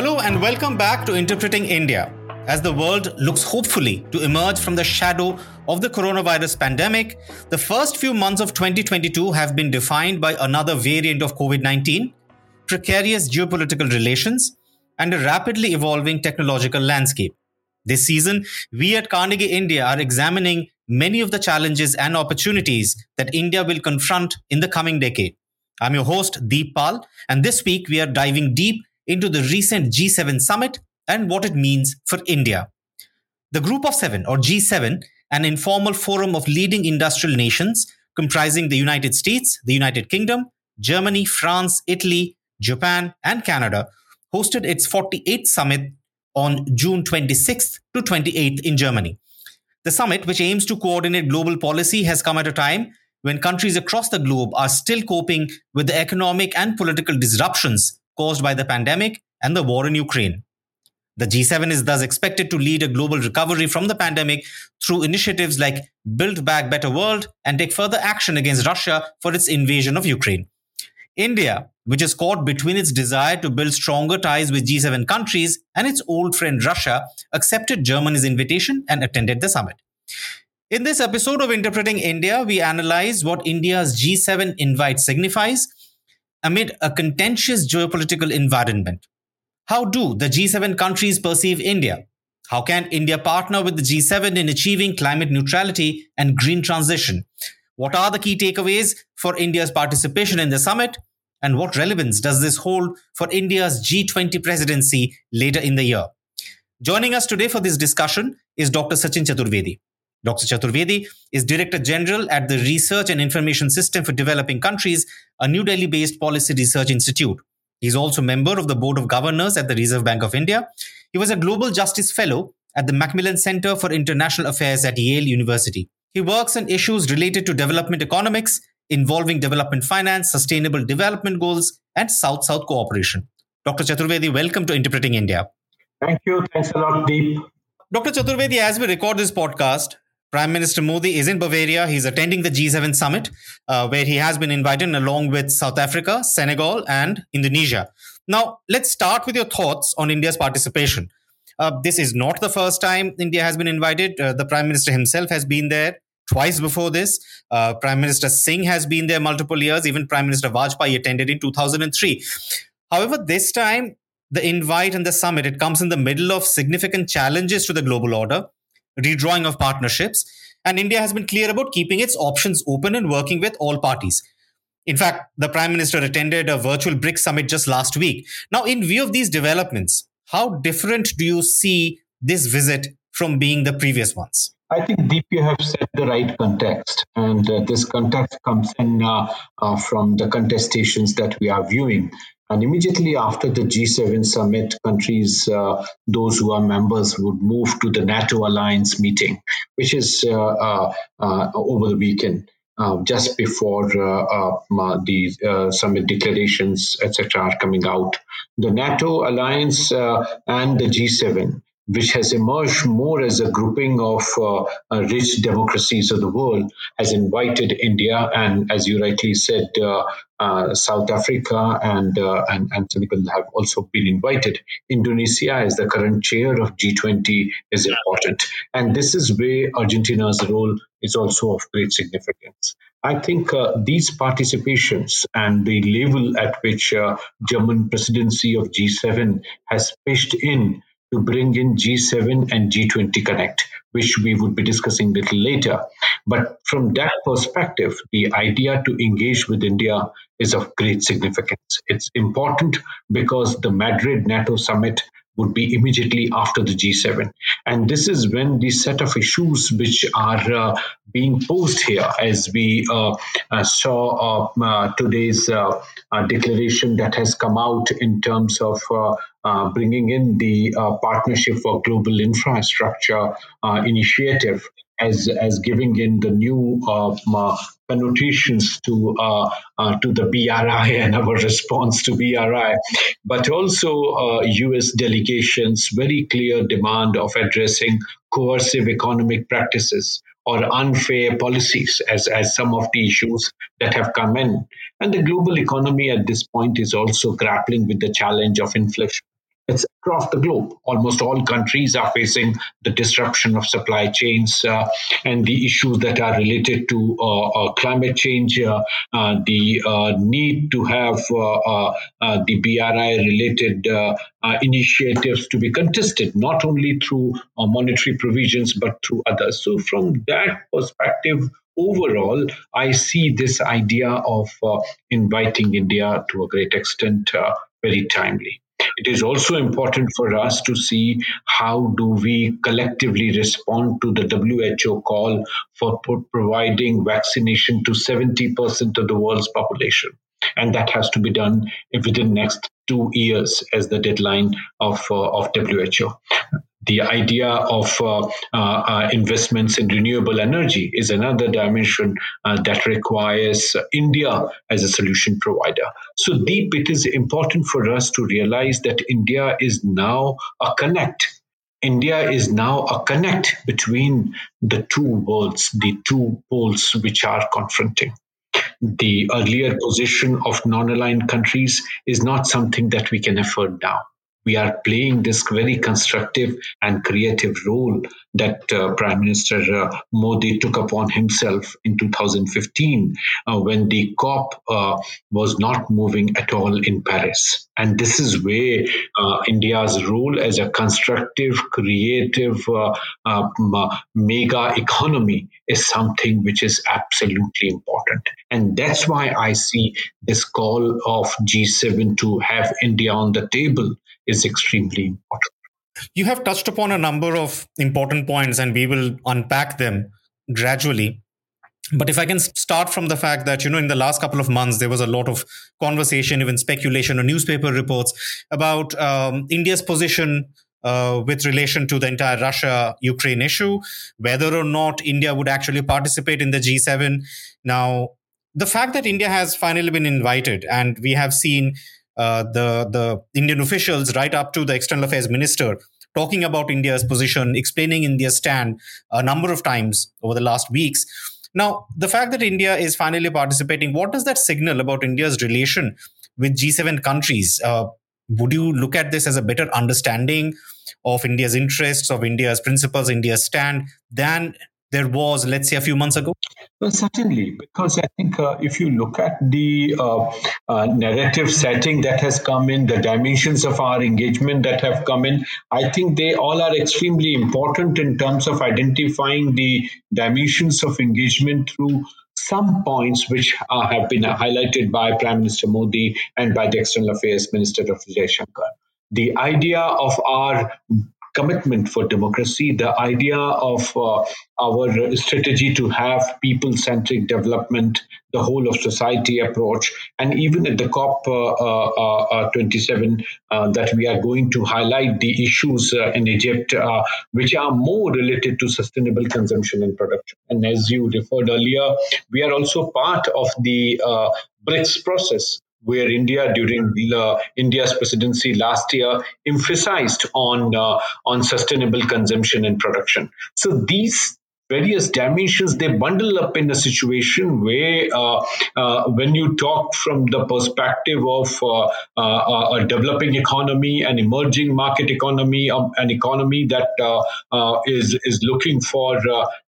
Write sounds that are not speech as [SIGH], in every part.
Hello and welcome back to Interpreting India. As the world looks hopefully to emerge from the shadow of the coronavirus pandemic, the first few months of 2022 have been defined by another variant of COVID 19, precarious geopolitical relations, and a rapidly evolving technological landscape. This season, we at Carnegie India are examining many of the challenges and opportunities that India will confront in the coming decade. I'm your host, Deep Pal, and this week we are diving deep into the recent G7 summit and what it means for India. The Group of Seven, or G7, an informal forum of leading industrial nations comprising the United States, the United Kingdom, Germany, France, Italy, Japan, and Canada, hosted its 48th summit on June 26th to 28th in Germany. The summit, which aims to coordinate global policy, has come at a time when countries across the globe are still coping with the economic and political disruptions caused by the pandemic and the war in Ukraine. The G7 is thus expected to lead a global recovery from the pandemic through initiatives like Build Back Better World and take further action against Russia for its invasion of Ukraine. India, which is caught between its desire to build stronger ties with G7 countries and its old friend Russia, accepted Germany's invitation and attended the summit. In this episode of Interpreting India, we analyze what India's G7 invite signifies amid a contentious geopolitical environment. How do the G7 countries perceive India? How can India partner with the G7 in achieving climate neutrality and green transition? What are the key takeaways for India's participation in the summit? And what relevance does this hold for India's G20 presidency later in the year? Joining us today for this discussion is Dr. Sachin Chaturvedi. Dr. Chaturvedi is Director General at the Research and Information System for Developing Countries, a New Delhi based policy research institute. He's also member of the Board of Governors at the Reserve Bank of India. He was a Global Justice Fellow at the Macmillan Center for International Affairs at Yale University. He works on issues related to development economics, involving development finance, sustainable development goals, and South South cooperation. Dr. Chaturvedi, welcome to Interpreting India. Thank you. Thanks a lot, Deep. Dr. Chaturvedi, as we record this podcast, Prime Minister Modi is in Bavaria. He's attending the G7 summit, uh, where he has been invited along with South Africa, Senegal, and Indonesia. Now, let's start with your thoughts on India's participation. Uh, this is not the first time India has been invited. Uh, the Prime Minister himself has been there twice before this. Uh, Prime Minister Singh has been there multiple years. Even Prime Minister Vajpayee attended in 2003. However, this time, the invite and the summit, it comes in the middle of significant challenges to the global order redrawing of partnerships. And India has been clear about keeping its options open and working with all parties. In fact, the Prime Minister attended a virtual BRICS summit just last week. Now, in view of these developments, how different do you see this visit from being the previous ones? I think Deep, you have set the right context, and uh, this context comes in uh, uh, from the contestations that we are viewing. And immediately after the G7 summit, countries, uh, those who are members, would move to the NATO alliance meeting, which is uh, uh, uh over the weekend. Uh, just before uh, the summit declarations, etc., are coming out, the NATO alliance and the G7 which has emerged more as a grouping of uh, uh, rich democracies of the world, has invited India and, as you rightly said, uh, uh South Africa and, uh, and, and Senegal have also been invited. Indonesia, as the current chair of G20, is important, and this is where Argentina's role is also of great significance. I think uh, these participations and the level at which uh, German presidency of G7 has pitched in to bring in G7 and G20 Connect, which we would be discussing a little later. But from that perspective, the idea to engage with India is of great significance. It's important because the Madrid NATO summit would be immediately after the G7. And this is when the set of issues which are uh, being posed here, as we uh, uh, saw uh, uh, today's uh, declaration that has come out in terms of bringing in the Partnership for Global Infrastructure initiative as as giving in the new uh, connotations to uh, uh, to the BRI and our response to BRI, but also U.S. delegations very clear demand of addressing coercive economic practices or unfair policies as, as some of the issues that have come in. And the global economy at this point is also grappling with the challenge of inflation it's across the globe. Almost all countries are facing the disruption of supply chains uh, and the issues that are related to uh, uh climate change, uh, uh, the need to have the BRI related initiatives to be contested, not only through monetary provisions but through others. So, from that perspective, overall, I see this idea of uh, inviting India to a great extent uh, very timely. It is also important for us to see how do we collectively respond to the WHO call for providing vaccination to 70% of the world's population. And that has to be done within next two years as the deadline of, uh, of WHO the idea of uh, uh, uh, investments in renewable energy is another dimension uh, that requires India as a solution provider. So, deep, it is important for us to realize that India is now a connect. India is now a connect between the two worlds, the two poles which are confronting. The earlier position of non aligned countries is not something that we can afford now we are playing this very constructive and creative role that uh, Prime Minister uh, Modi took upon himself in 2015 uh, when the COP uh, was not moving at all in Paris. And this is where uh, India's role as a constructive, creative uh, mega economy is something which is absolutely important. And that's why I see this call of G7 to have India on the table is extremely important. You have touched upon a number of important points, and we will unpack them gradually. But if I can start from the fact that, you know, in the last couple of months, there was a lot of conversation, even speculation or newspaper reports about um, India's position uh, with relation to the entire Russia Ukraine issue, whether or not India would actually participate in the G7. Now, the fact that India has finally been invited, and we have seen uh, the the Indian officials right up to the external affairs minister talking about India's position, explaining India's stand a number of times over the last weeks. Now, the fact that India is finally participating, what does that signal about India's relation with G7 countries? Uh, would you look at this as a better understanding of India's interests, of India's principles, India's stand than there was, let's say, a few months ago? Well, certainly, because I think uh, if you look at the uh, uh, narrative setting that has come in, the dimensions of our engagement that have come in, I think they all are extremely important in terms of identifying the dimensions of engagement through some points which uh, have been highlighted by Prime Minister Modi and by the External Affairs Minister Dr. Jaishankar. The idea of our commitment for democracy, the idea of uh, our strategy to have people centric development, the whole of society approach, and even at the COP uh, uh, uh 27, uh, that we are going to highlight the issues uh, in Egypt, which are more related to sustainable consumption and production. And as you referred earlier, we are also part of the BRICS process where India during uh, India's presidency last year emphasized on uh, on sustainable consumption and production. So these various dimensions they bundle up in a situation where uh, uh, when you talk from the perspective of uh, uh a developing economy an emerging market economy um, an economy that uh, uh, is is looking for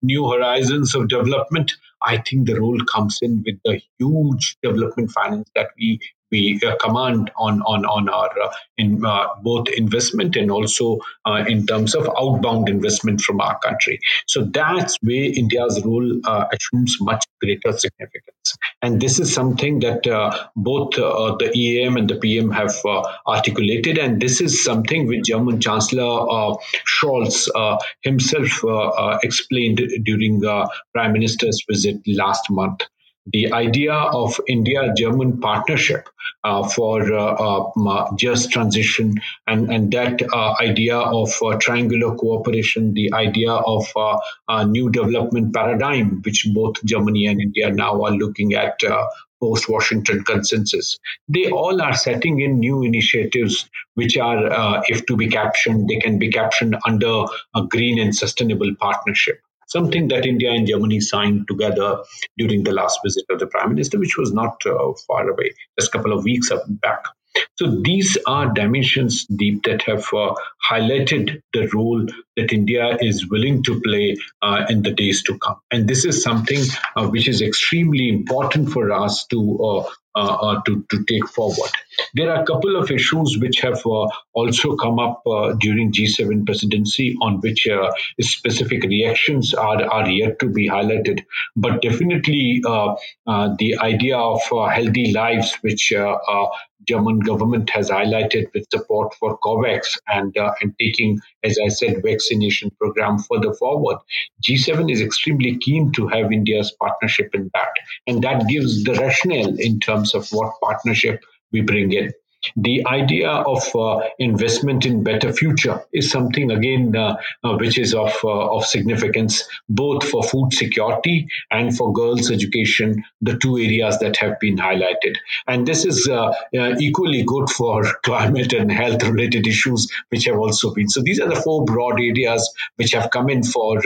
new horizons of development I think the role comes in with the huge development finance that we we uh, command on on on our uh, in uh, both investment and also uh, in terms of outbound investment from our country. So that's where India's role uh, assumes much greater significance, and this is something that uh, both the EAM and the PM have articulated, and this is something which German Chancellor Scholz himself explained during the Prime Minister's visit last month the idea of India German partnership uh, for uh, uh, just transition and, and that uh, idea of uh, triangular cooperation, the idea of uh, a new development paradigm, which both Germany and India now are looking at post Washington consensus. They all are setting in new initiatives, which are, if to be captioned, they can be captioned under a green and sustainable partnership something that India and Germany signed together during the last visit of the Prime Minister, which was not uh, far away, just a couple of weeks back. So these are dimensions, Deep, that have uh, highlighted the role that India is willing to play uh, in the days to come. And this is something uh, which is extremely important for us to uh, uh, uh, to, to take forward. There are a couple of issues which have uh, also come up uh, during G7 presidency on which uh, specific reactions are, are yet to be highlighted. But definitely uh, the idea of healthy lives, which German government has highlighted with support for COVAX and uh, and taking, as I said, vaccination program further forward. G7 is extremely keen to have India's partnership in that, and that gives the rationale in terms of what partnership we bring in the idea of uh, investment in better future is something again uh, uh, which is of of significance both for food security and for girls education the two areas that have been highlighted. And this is equally good for [LAUGHS] climate and health related issues which have also been. So these are the four broad areas which have come in for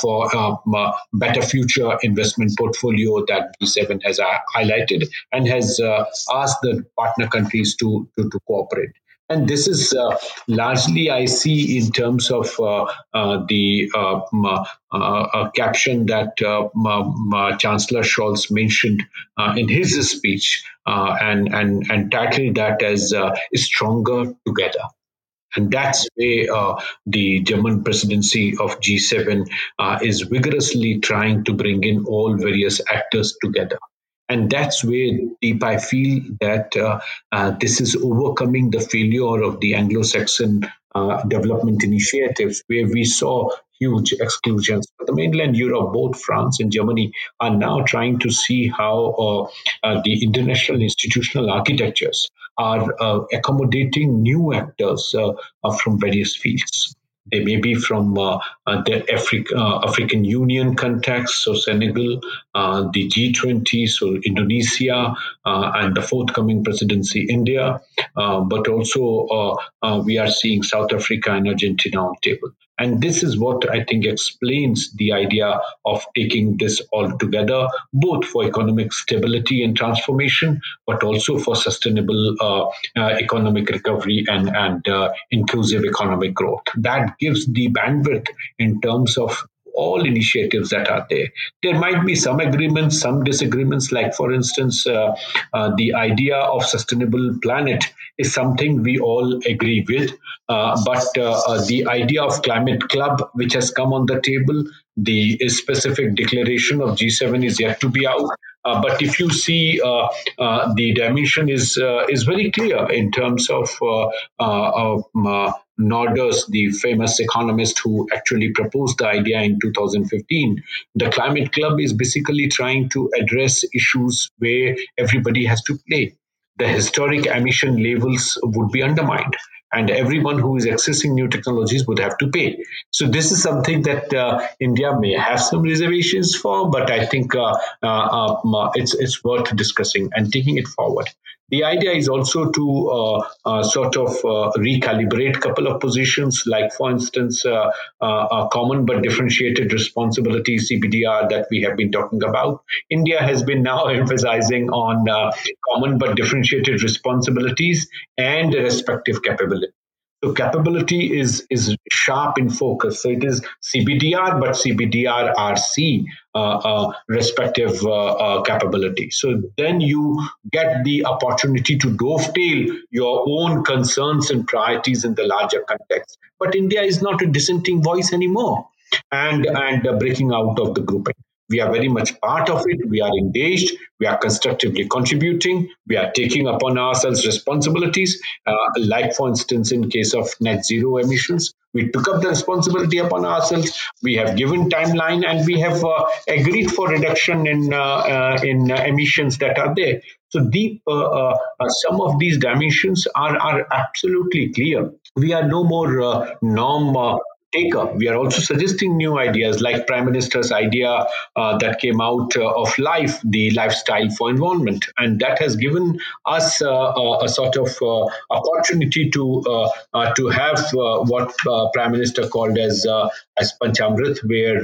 for um, better future investment portfolio that G7 has highlighted and has asked the partner countries to, to, to cooperate. And this is uh, largely, I see, in terms of uh, uh, the uh, uh, caption that uh, Chancellor Scholz mentioned in his speech and, and, and titled that as Stronger Together. And that's where uh, the German presidency of G7 uh, is vigorously trying to bring in all various actors together. And that's where deep I feel that uh, uh, this is overcoming the failure of the Anglo-Saxon uh, development initiatives, where we saw huge exclusions. The mainland Europe, both France and Germany, are now trying to see how uh, uh, the international institutional architectures are uh, accommodating new actors from various fields. They may be from uh, uh, the uh, African Union context, so Senegal, uh, the G20, so Indonesia, and the forthcoming presidency, India. But also, we are seeing South Africa and Argentina on table. And this is what I think explains the idea of taking this all together, both for economic stability and transformation, but also for sustainable uh, uh, economic recovery and, and uh, inclusive economic growth. That gives the bandwidth in terms of all initiatives that are there. There might be some agreements, some disagreements. Like, for instance, uh, uh, the idea of sustainable planet is something we all agree with. Uh, but uh, uh, the idea of climate club, which has come on the table, the specific declaration of G7 is yet to be out. Uh, but if you see, uh, uh, the dimension is is very clear in terms of Nordhaus, the famous economist who actually proposed the idea in 2015. The Climate Club is basically trying to address issues where everybody has to play. The historic emission levels would be undermined and everyone who is accessing new technologies would have to pay. So this is something that uh, India may have some reservations for, but I think uh, uh, um, it's it's worth discussing and taking it forward. The idea is also to uh, uh, sort of uh, recalibrate a couple of positions, like, for instance, uh, uh, common but differentiated responsibility CBDR that we have been talking about. India has been now [LAUGHS] emphasizing on uh, common but differentiated responsibilities and respective capability. So capability is is sharp in focus. So it is CBDR, but CBDR RC uh, uh, respective uh, uh, capability. So then you get the opportunity to dovetail your own concerns and priorities in the larger context. But India is not a dissenting voice anymore, and and breaking out of the grouping. We are very much part of it. We are engaged. We are constructively contributing. We are taking upon ourselves responsibilities. Uh, like, for instance, in case of net zero emissions, we took up the responsibility upon ourselves. We have given timeline and we have uh, agreed for reduction in uh, uh in emissions that are there. So, deep, uh, uh, some of these dimensions are are absolutely clear. We are no more norm taker. We are also suggesting new ideas like Prime Minister's idea uh, that came out uh, of life, the lifestyle for environment. And that has given us uh, a sort of uh, opportunity to uh, uh, to have what Prime Minister called as as Panchamrit, where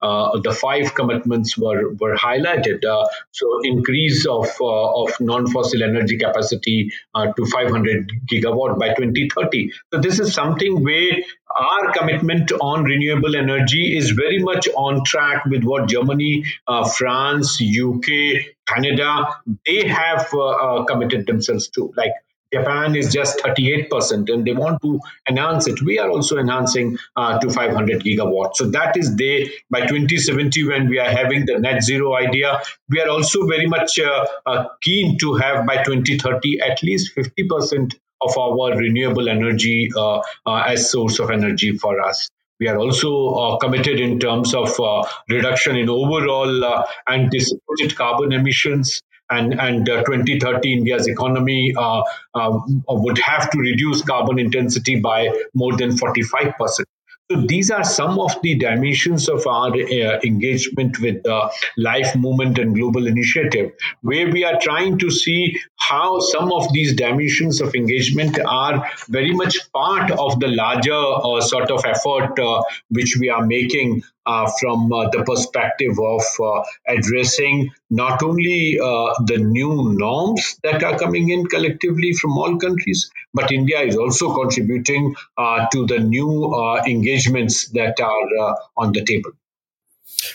the five commitments were were highlighted. so increase of of non-fossil energy capacity to 500 gigawatt by 2030. So this is something where our commitment on renewable energy is very much on track with what Germany, uh, France, UK, Canada, they have uh, uh, committed themselves to. Like Japan is just 38% and they want to enhance it. We are also enhancing uh, to 500 gigawatts. So that is there by 2070 when we are having the net zero idea. We are also very much uh, uh, keen to have by 2030 at least 50% of our renewable energy uh, uh, as source of energy for us. We are also uh, committed in terms of uh, reduction in overall uh, anticipated carbon emissions. And, and 2030, India's economy would have to reduce carbon intensity by more than 45%. So these are some of the dimensions of our uh, engagement with the Life Movement and Global Initiative, where we are trying to see how some of these dimensions of engagement are very much part of the larger uh, sort of effort uh, which we are making uh, from uh, the perspective of uh, addressing not only uh, the new norms that are coming in collectively from all countries, but India is also contributing uh, to the new uh, engagements that are on the table.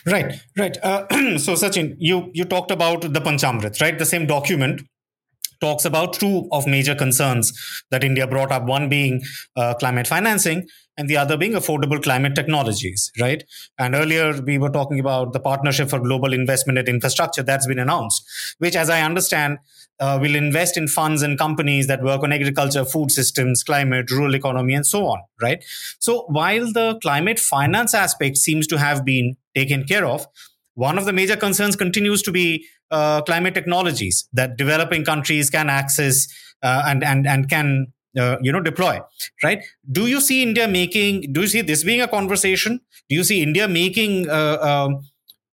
Right, right. [CLEARS THROAT] so, Sachin, you you talked about the Panchamrit, right? The same document talks about two of major concerns that India brought up. One being climate financing, and the other being affordable climate technologies, right? And earlier we were talking about the partnership for global investment in infrastructure that's been announced, which, as I understand, uh, will invest in funds and companies that work on agriculture, food systems, climate, rural economy, and so on, right? So while the climate finance aspect seems to have been taken care of, one of the major concerns continues to be uh, climate technologies that developing countries can access uh, and and and can uh, you know deploy right do you see india making do you see this being a conversation do you see india making uh, um,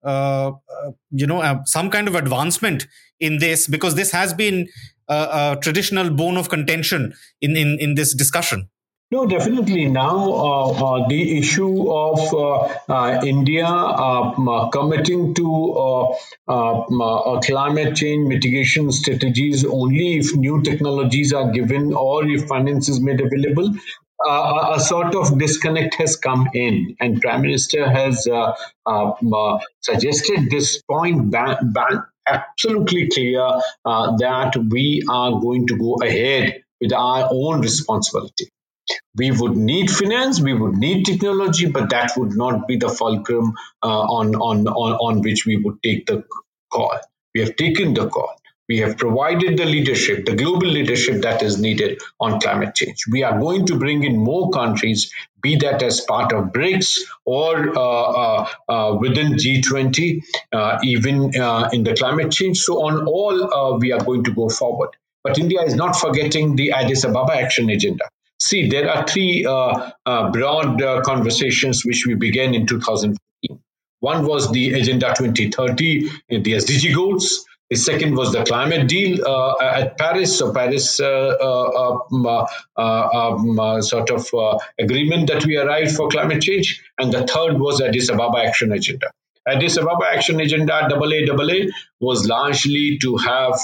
uh, uh you know uh, some kind of advancement in this because this has been a, a traditional bone of contention in, in in this discussion no, definitely. Now, uh, uh, the issue of uh, uh India uh, committing to uh, climate change mitigation strategies only if new technologies are given or if finance is made available. A sort of disconnect has come in, and Prime Minister has uh, uh, uh, suggested this point ban, absolutely clear that we are going to go ahead with our own responsibility we would need finance, we would need technology, but that would not be the fulcrum uh, on, on, on, on which we would take the call. We have taken the call. We have provided the leadership, the global leadership that is needed on climate change. We are going to bring in more countries, be that as part of BRICS or uh, uh, uh within G20, uh, even uh, in the climate change. So, on all, we are going to go forward. But India is not forgetting the Addis Ababa Action Agenda. See, there are three uh, uh, broad uh, conversations which we began in 2015. One was the Agenda 2030, the SDG goals. The second was the climate deal uh, at Paris, so Paris uh, um, sort of agreement that we arrived for climate change, and the third was Addis Ababa Action Agenda. Addis Ababa Action Agenda AA was largely to have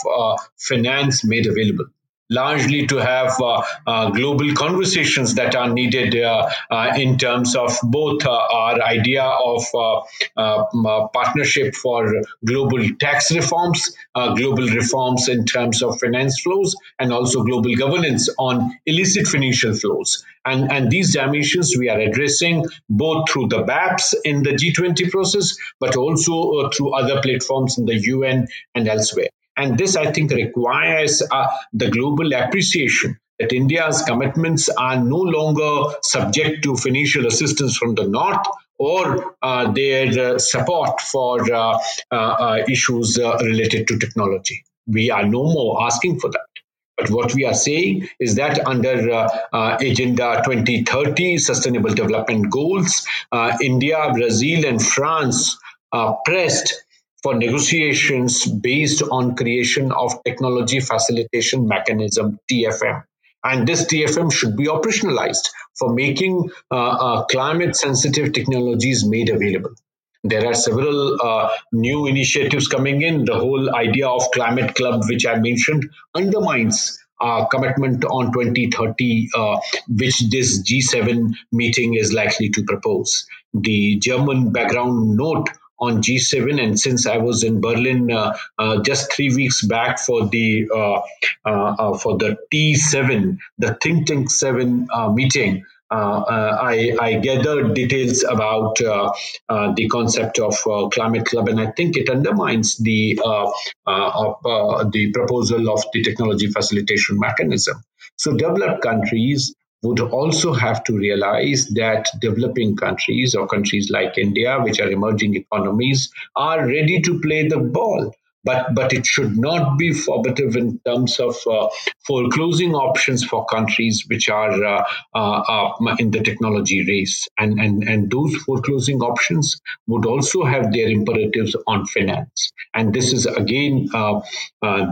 finance made available largely to have uh, uh, global conversations that are needed uh, uh in terms of both uh, our idea of uh, partnership for global tax reforms, global reforms in terms of finance flows, and also global governance on illicit financial flows. And, and these dimensions we are addressing both through the BEPS in the G20 process, but also through other platforms in the UN and elsewhere. And this, I think, requires uh, the global appreciation that India's commitments are no longer subject to financial assistance from the North or uh, their uh, support for uh, uh, uh issues related to technology. We are no more asking for that. But what we are saying is that under uh, uh, Agenda 2030 Sustainable Development Goals, uh, India, Brazil, and France pressed for negotiations based on creation of technology facilitation mechanism TFM and this TFM should be operationalized for making uh, uh, climate sensitive technologies made available. There are several uh, new initiatives coming in. The whole idea of climate club, which I mentioned, undermines commitment on 2030, uh, which this G7 meeting is likely to propose. The German background note on G7, and since I was in Berlin uh, uh, just three weeks back for the uh, for the T7, the Think Tank Seven meeting. Uh, I, I, gathered details about uh, uh, the concept of climate club, and I think it undermines the the proposal of the technology facilitation mechanism. So, developed countries would also have to realize that developing countries or countries like India, which are emerging economies, are ready to play the ball but but it should not be formative in terms of uh, foreclosing options for countries which are uh, uh, uh, in the technology race. And, and and those foreclosing options would also have their imperatives on finance. And this is again uh,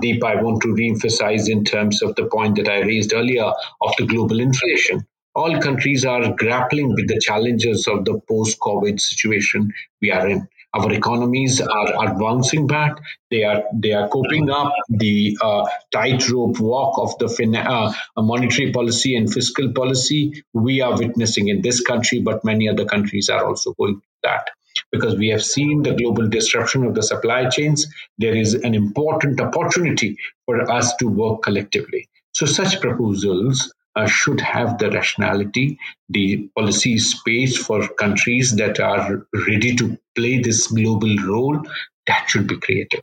deep i want to reemphasize in terms of the point that i raised earlier of the global inflation. All countries are grappling with the challenges of the post covid situation we are in our economies are, bouncing back. They are they are coping up the uh, tightrope walk of the fin- uh, monetary policy and fiscal policy we are witnessing in this country, but many other countries are also going through that because we have seen the global disruption of the supply chains. There is an important opportunity for us to work collectively. So, such proposals should have the rationality, the policy space for countries that are ready to play this global role that should be created.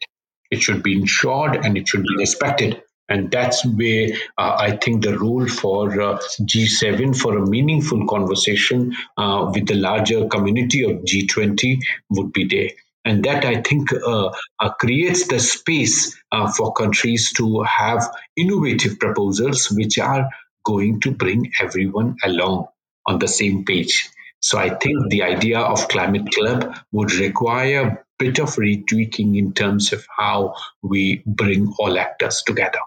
It should be ensured and it should be respected. And that's where uh, I think the role for uh, G7 for a meaningful conversation uh, with the larger community of G20 would be there. And that I think uh, uh, creates the space uh, for countries to have innovative proposals which are going to bring everyone along on the same page. So I think the idea of climate club would require a bit of retweaking in terms of how we bring all actors together.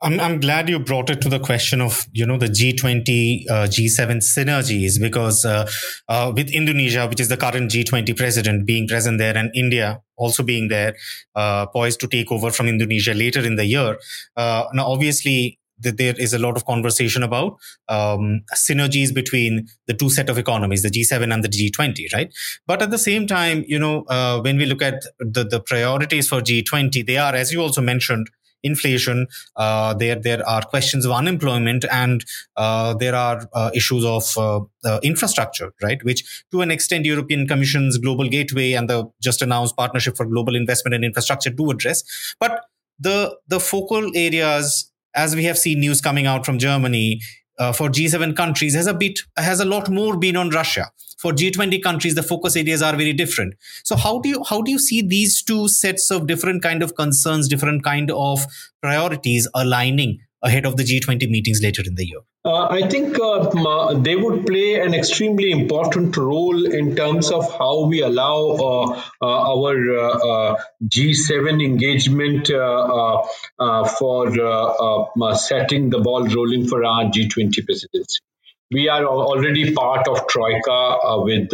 I'm, I'm glad you brought it to the question of you know the G20 uh, G7 synergies because uh, uh, with Indonesia which is the current G20 president being present there and India also being there uh, poised to take over from Indonesia later in the year uh, now obviously that there is a lot of conversation about um, synergies between the two set of economies, the G7 and the G20, right? But at the same time, you know, uh, when we look at the, the priorities for G20, they are, as you also mentioned, inflation. Uh, there there are questions of unemployment, and uh, there are uh, issues of uh, infrastructure, right? Which, to an extent, European Commission's Global Gateway and the just announced Partnership for Global Investment and Infrastructure do address. But the the focal areas as we have seen news coming out from Germany, uh, for G7 countries has a bit has a lot more been on Russia. For G20 countries, the focus areas are very different. So how do you how do you see these two sets of different kind of concerns, different kind of priorities aligning ahead of the G20 meetings later in the year? Uh, I think uh, they would play an extremely important role in terms of how we allow uh, uh our uh, uh, G7 engagement for setting the ball rolling for our G20 presidency. We are already part of Troika with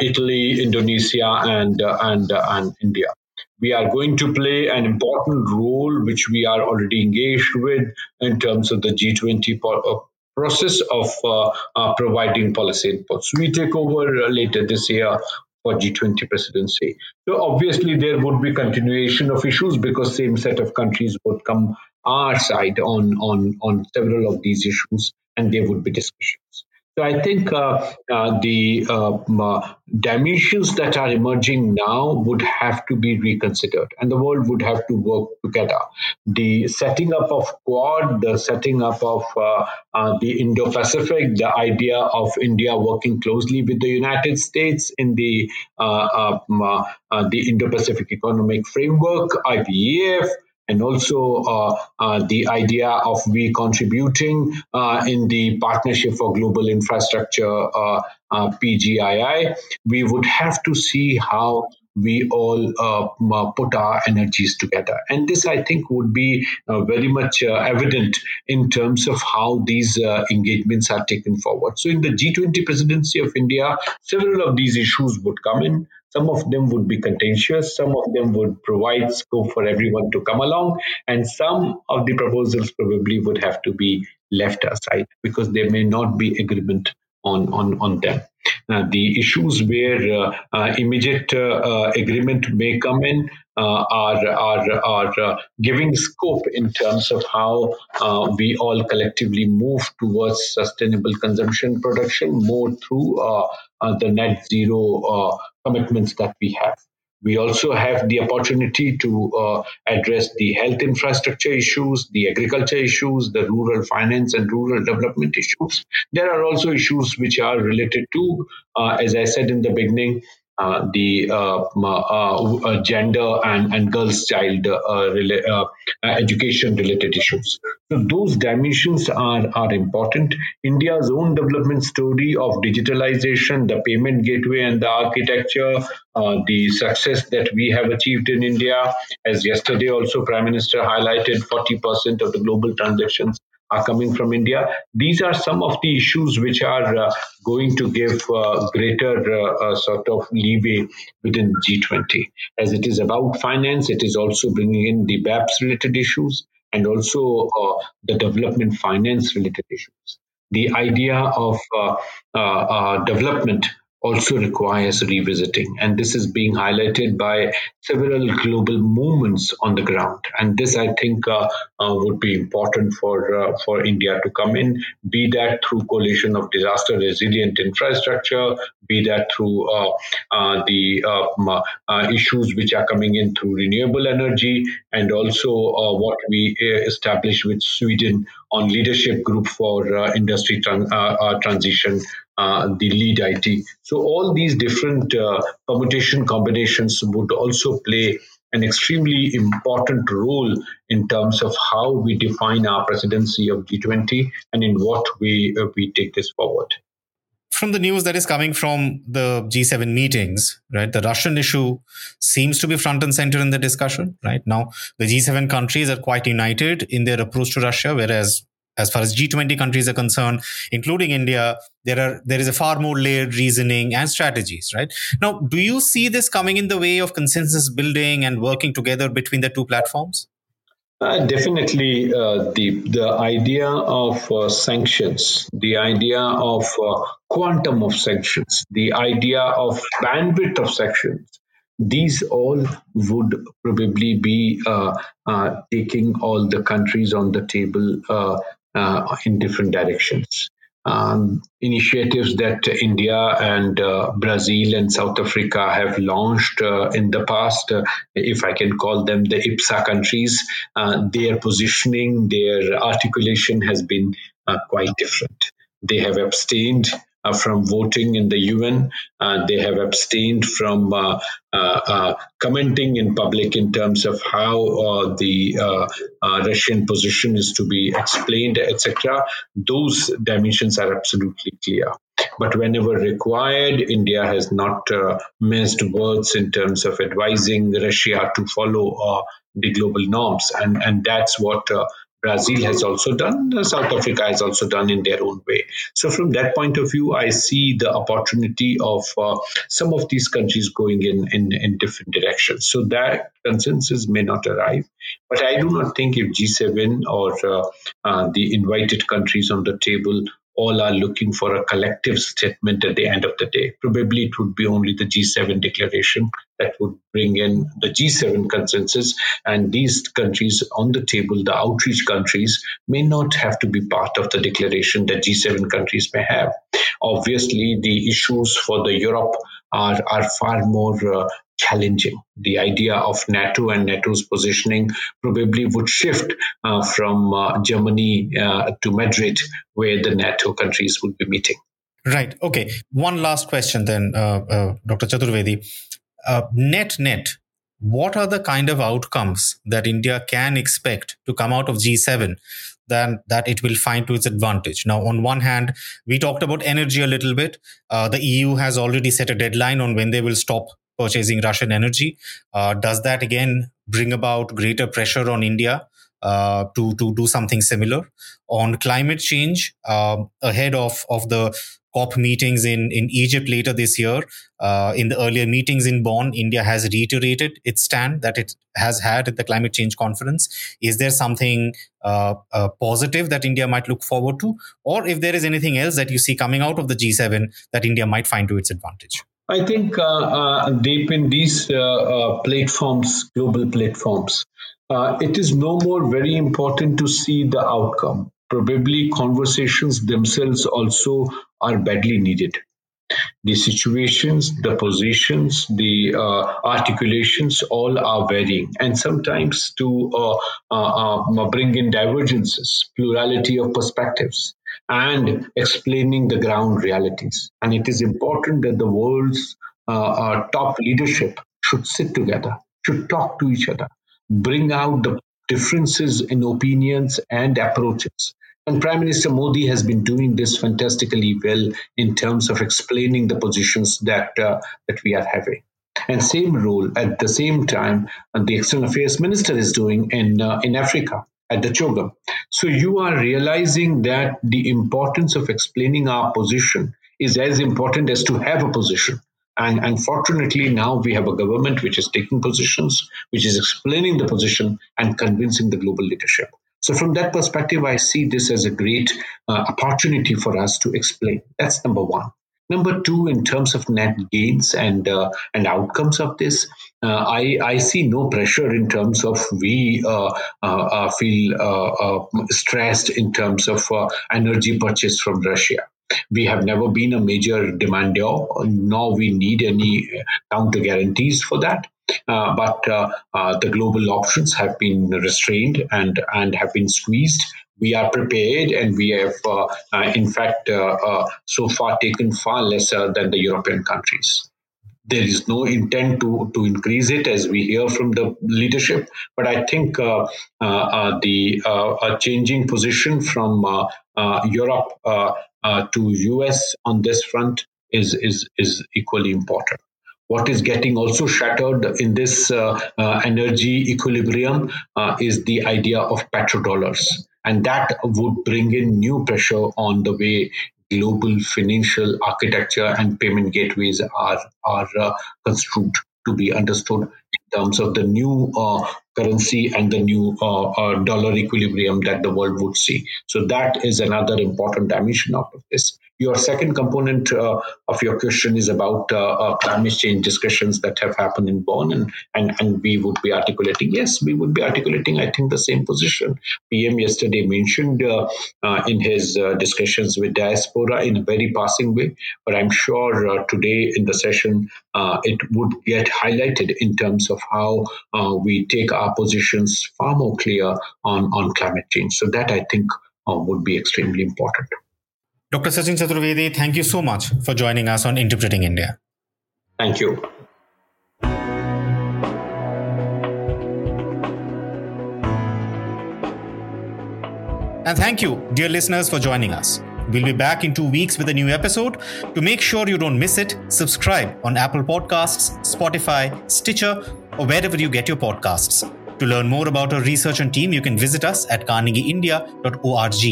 Italy, Indonesia, and and and India we are going to play an important role, which we are already engaged with in terms of the G20 po- uh, process of uh, uh, providing policy inputs. We take over uh, later this year for G20 presidency. So obviously there would be continuation of issues because same set of countries would come our side on on on several of these issues, and there would be discussions. So I think uh, uh, the uh, dimensions that are emerging now would have to be reconsidered, and the world would have to work together. The setting up of Quad, the setting up of uh, uh, the Indo-Pacific, the idea of India working closely with the United States in the uh, the Indo-Pacific Economic Framework, IPEF and also uh, uh, the idea of we contributing uh, in the Partnership for Global Infrastructure, PGII, we would have to see how we all uh, put our energies together. And this, I think, would be uh, very much uh, evident in terms of how these engagements are taken forward. So, in the G20 presidency of India, several of these issues would come in. Some of them would be contentious, some of them would provide scope for everyone to come along, and some of the proposals probably would have to be left aside because there may not be agreement on, on, on them. Uh, the issues where uh, uh, immediate agreement may come in are are are giving scope in terms of how uh, we all collectively move towards sustainable consumption production more through uh, uh, the net zero commitments that we have. We also have the opportunity to uh, address the health infrastructure issues, the agriculture issues, the rural finance and rural development issues. There are also issues which are related to, uh, as I said in the beginning, uh, the uh, uh, uh, gender and, and girls' child rela- education related issues. So those dimensions are, are important. India's own development story of digitalization, the payment gateway and the architecture, the success that we have achieved in India, as yesterday also Prime Minister highlighted, 40% of the global transactions are coming from India. These are some of the issues which are uh, going to give uh, greater uh, uh sort of leeway within G20. As it is about finance, it is also bringing in the BEPS related issues and also uh, the development finance related issues. The idea of uh, development also requires revisiting. And this is being highlighted by several global movements on the ground. And this, I think, uh, uh, would be important for uh, for India to come in, be that through coalition of disaster resilient infrastructure, be that through uh, uh, the uh, issues which are coming in through renewable energy, and also what we established with Sweden on leadership group for industry tran- transition the LeadIT. So all these different uh, permutation combinations would also play an extremely important role in terms of how we define our presidency of G20 and in what way uh, we take this forward. From the news that is coming from the G7 meetings, right, the Russian issue seems to be front and center in the discussion. Right now, the G7 countries are quite united in their approach to Russia, whereas as far as G20 countries are concerned, including India, there are there is a far more layered reasoning and strategies, right? Now, do you see this coming in the way of consensus building and working together between the two platforms? Uh, definitely, uh, the the idea of uh, sanctions, the idea of uh, quantum of sanctions, the idea of bandwidth of sanctions, these all would probably be uh, uh, taking all the countries on the table uh, in different directions. Um, initiatives that India and uh, Brazil and South Africa have launched uh, in the past, uh, if I can call them the IBSA countries, uh, their positioning, their articulation has been uh, quite different. They have abstained uh, from voting in the UN. Uh, they have abstained from uh, uh, uh, commenting in public in terms of how uh, the Russian position is to be explained, etc. Those dimensions are absolutely clear. But whenever required, India has not missed words in terms of advising Russia to follow the global norms, and and that's what Brazil has also done, South Africa has also done in their own way. So, from that point of view, I see the opportunity of uh, some of these countries going in, in, in different directions. So, that consensus may not arrive. But I do not think if G7 or uh, uh, the invited countries on the table all are looking for a collective statement at the end of the day. Probably it would be only the G7 declaration that would bring in the G7 consensus. And these countries on the table, the outreach countries, may not have to be part of the declaration that G7 countries may have. Obviously, the issues for the Europe are, are far more uh, challenging. The idea of NATO and NATO's positioning probably would shift uh, from uh, Germany uh, to Madrid, where the NATO countries would be meeting. Right. Okay. One last question then, uh, uh, Dr. Chaturvedi. Uh, net net, what are the kind of outcomes that India can expect to come out of G7 then that it will find to its advantage. Now, on one hand, we talked about energy a little bit. Uh, the EU has already set a deadline on when they will stop purchasing Russian energy. Uh, does that again bring about greater pressure on India uh, to to do something similar on climate change uh, ahead of of the COP meetings in, in Egypt later this year. Uh, in the earlier meetings in Bonn, India has reiterated its stand that it has had at the climate change conference. Is there something uh, uh, positive that India might look forward to? Or if there is anything else that you see coming out of the G7 that India might find to its advantage? I think uh, uh, deep in these uh, platforms, global platforms, it is no more very important to see the outcome. Probably conversations themselves also are badly needed. The situations, the positions, the uh, articulations all are varying, and sometimes to uh, uh, uh bring in divergences, plurality of perspectives, and explaining the ground realities. And it is important that the world's uh, uh, top leadership should sit together, should talk to each other, bring out the differences in opinions and approaches and Prime Minister Modi has been doing this fantastically well in terms of explaining the positions that uh, that we are having. And same role at the same time, uh, the External Affairs Minister is doing in uh, in Africa at the CHOGM. So you are realizing that the importance of explaining our position is as important as to have a position. And unfortunately, now we have a government which is taking positions, which is explaining the position and convincing the global leadership. So, from that perspective, I see this as a great uh, opportunity for us to explain. That's number one. Number two, in terms of net gains and uh, and outcomes of this, uh, I I see no pressure in terms of we uh, uh, uh feel stressed in terms of energy purchase from Russia. We have never been a major demander, nor we need any counter guarantees for that. Uh, but uh, uh, the global options have been restrained and, and have been squeezed. We are prepared and we have, in fact, so far taken far lesser than the European countries there is no intent to, to increase it as we hear from the leadership. But I think uh, uh, uh, the changing position from Europe to US on this front is, is, is equally important. What is getting also shattered in this uh, uh, energy equilibrium uh, is the idea of petrodollars. And that would bring in new pressure on the way global financial architecture and payment gateways are, are uh, construed to be understood in terms of the new uh, currency and the new uh, dollar equilibrium that the world would see. So that is another important dimension out of this. Your second component uh, of your question is about uh, uh, climate change discussions that have happened in Bonn, and, and, and we would be articulating, yes, we would be articulating, I think, the same position. PM yesterday mentioned uh, uh, in his uh, discussions with diaspora in a very passing way, but I'm sure today in the session it would get highlighted in terms of how we take our positions far more clear on, on climate change. So that I think would be extremely important. Dr. Sachin Chaturvedi, thank you so much for joining us on Interpreting India. Thank you. And thank you, dear listeners, for joining us. We'll be back in two weeks with a new episode. To make sure you don't miss it, subscribe on Apple Podcasts, Spotify, Stitcher, or wherever you get your podcasts. To learn more about our research and team, you can visit us at carnegieindia.org.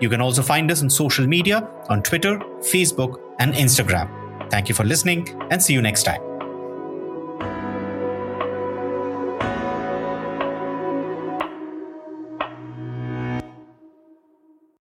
You can also find us on social media on Twitter, Facebook, and Instagram. Thank you for listening and see you next time.